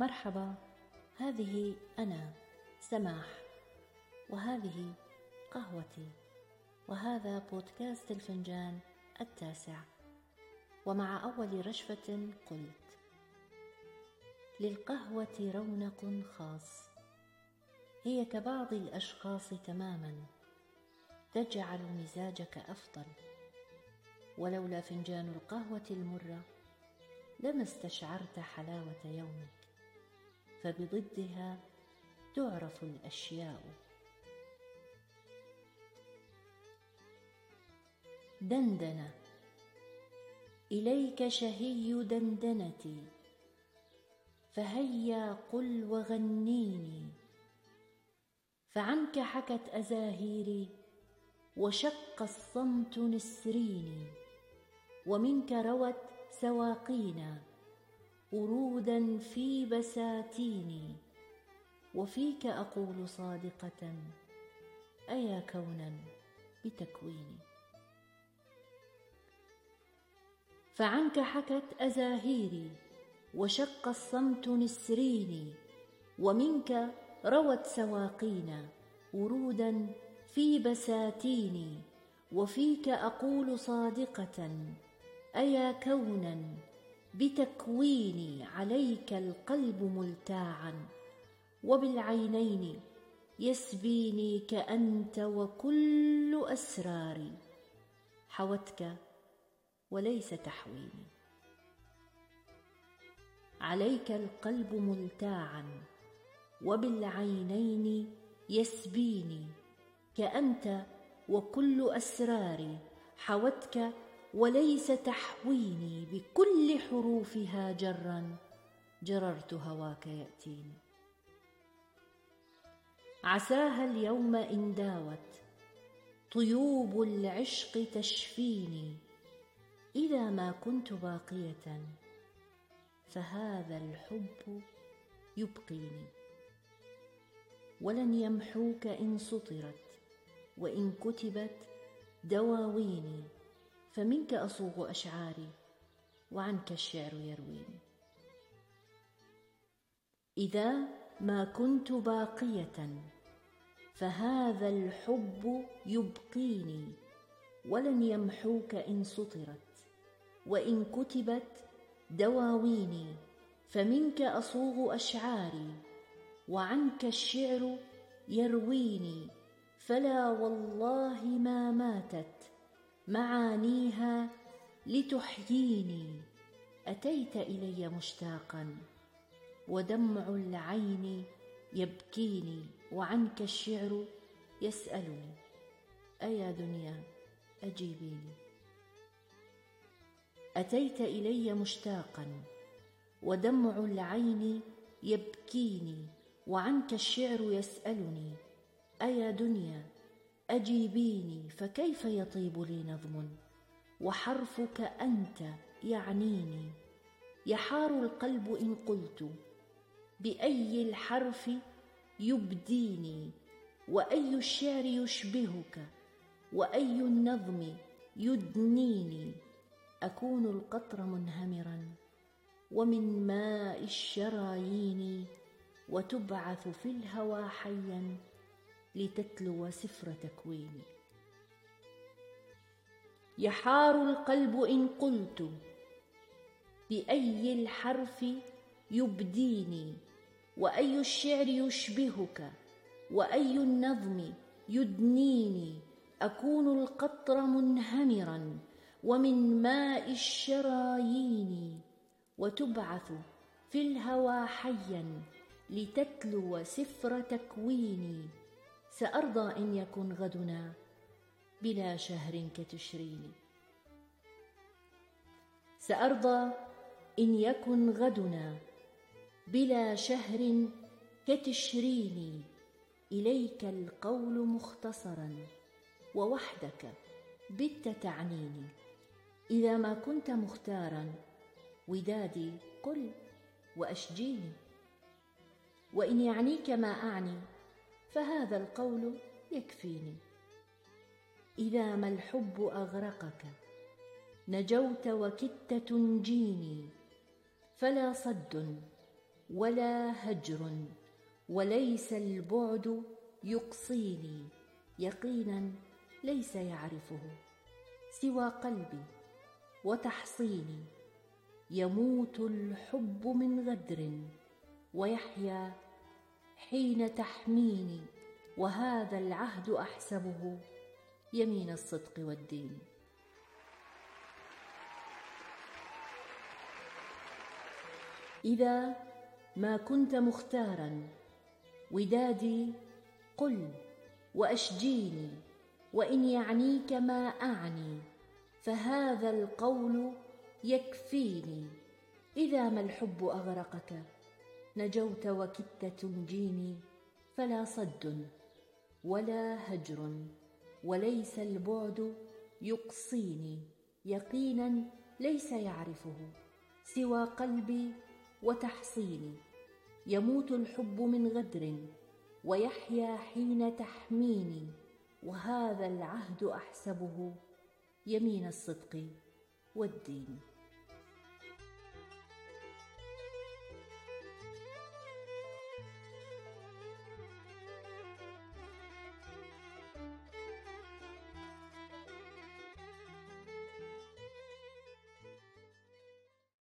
مرحبا هذه أنا سماح وهذه قهوتي وهذا بودكاست الفنجان التاسع ومع أول رشفة قلت للقهوة رونق خاص هي كبعض الأشخاص تماما تجعل مزاجك أفضل ولولا فنجان القهوة المرة لما استشعرت حلاوة يومك فبضدها تعرف الأشياء. دندنة. إليك شهي دندنتي فهيا قل وغنيني. فعنك حكت أزاهيري وشق الصمت نسريني ومنك روت سواقينا. ورودا في بساتيني. وفيك أقول صادقة أيا كونا بتكويني. فعنك حكت أزاهيري وشق الصمت نسريني. ومنك روت سواقينا ورودا في بساتيني. وفيك أقول صادقة أيا كونا بتكويني عليك القلب ملتاعا وبالعينين يسبيني كأنت وكل أسراري. حوتك وليس تحويني. عليك القلب ملتاعا وبالعينين يسبيني كأنت وكل أسراري. حوتك وليس تحويني بكل حروفها جرا. جررت هواك يأتيني. عساها اليوم إن داوت. طيوب العشق تشفيني. إذا ما كنت باقية فهذا الحب يبقيني. ولن يمحوك إن سطرت وإن كتبت دواويني. فمنك أصوغ أشعاري وعنك الشعر يرويني. إذا ما كنت باقية فهذا الحب يبقيني ولن يمحوك إن سطرت وإن كتبت دواويني. فمنك أصوغ أشعاري وعنك الشعر يرويني. فلا والله ما ماتت معانيها لتحييني. أتيت إلي مشتاقا ودمع العين يبكيني وعنك الشعر يسألني. أيا دنيا أجيبيني. أتيت إلي مشتاقا ودمع العين يبكيني وعنك الشعر يسألني. أيا دنيا أجيبيني فكيف يطيب لي نظم؟ وحرفك أنت يعنيني. يحار القلب إن قلت بأي الحرف يبديني؟ وأي الشعر يشبهك؟ وأي النظم يدنيني؟ أكون القطر منهمرا ومن ماء الشرايين وتبعث في الهوى حيا. لتتلو سفر تكويني. يحار القلب إن قلت بأي الحرف يبديني؟ وأي الشعر يشبهك؟ وأي النظم يدنيني؟ أكون القطر منهمرا ومن ماء الشرايين. وتبعث في الهوى حيا لتتلو سفر تكويني. سأرضى إن يكن غدنا بلا شهر كتشريني سأرضى إن يكن غدنا بلا شهر كتشريني إليك القول مختصرا ووحدك بت تعنيني إذا ما كنت مختارا ودادي قل وأشجيني. وإن يعنيك ما أعني فهذا القول يكفيني. إذا ما الحب أغرقك نجوت وكدت تنجيني فلا صد ولا هجر وليس البعد يقصيني. يقينا ليس يعرفه سوى قلبي وتحصيني. يموت الحب من غدر ويحيا حين تحميني وهذا العهد أحسبه. يمين الصدق والدين. إذا ما كنت مختارا ودادي قل وأشجيني وإن يعنيك ما أعني فهذا القول يكفيني. إذا ما الحب أغرقك؟ نجوت وكدت تنجيني فلا صد ولا هجر وليس البعد يقصيني. يقينا ليس يعرفه سوى قلبي وتحصيني. يموت الحب من غدر ويحيا حين تحميني. وهذا العهد أحسبه يمين الصدق والدين.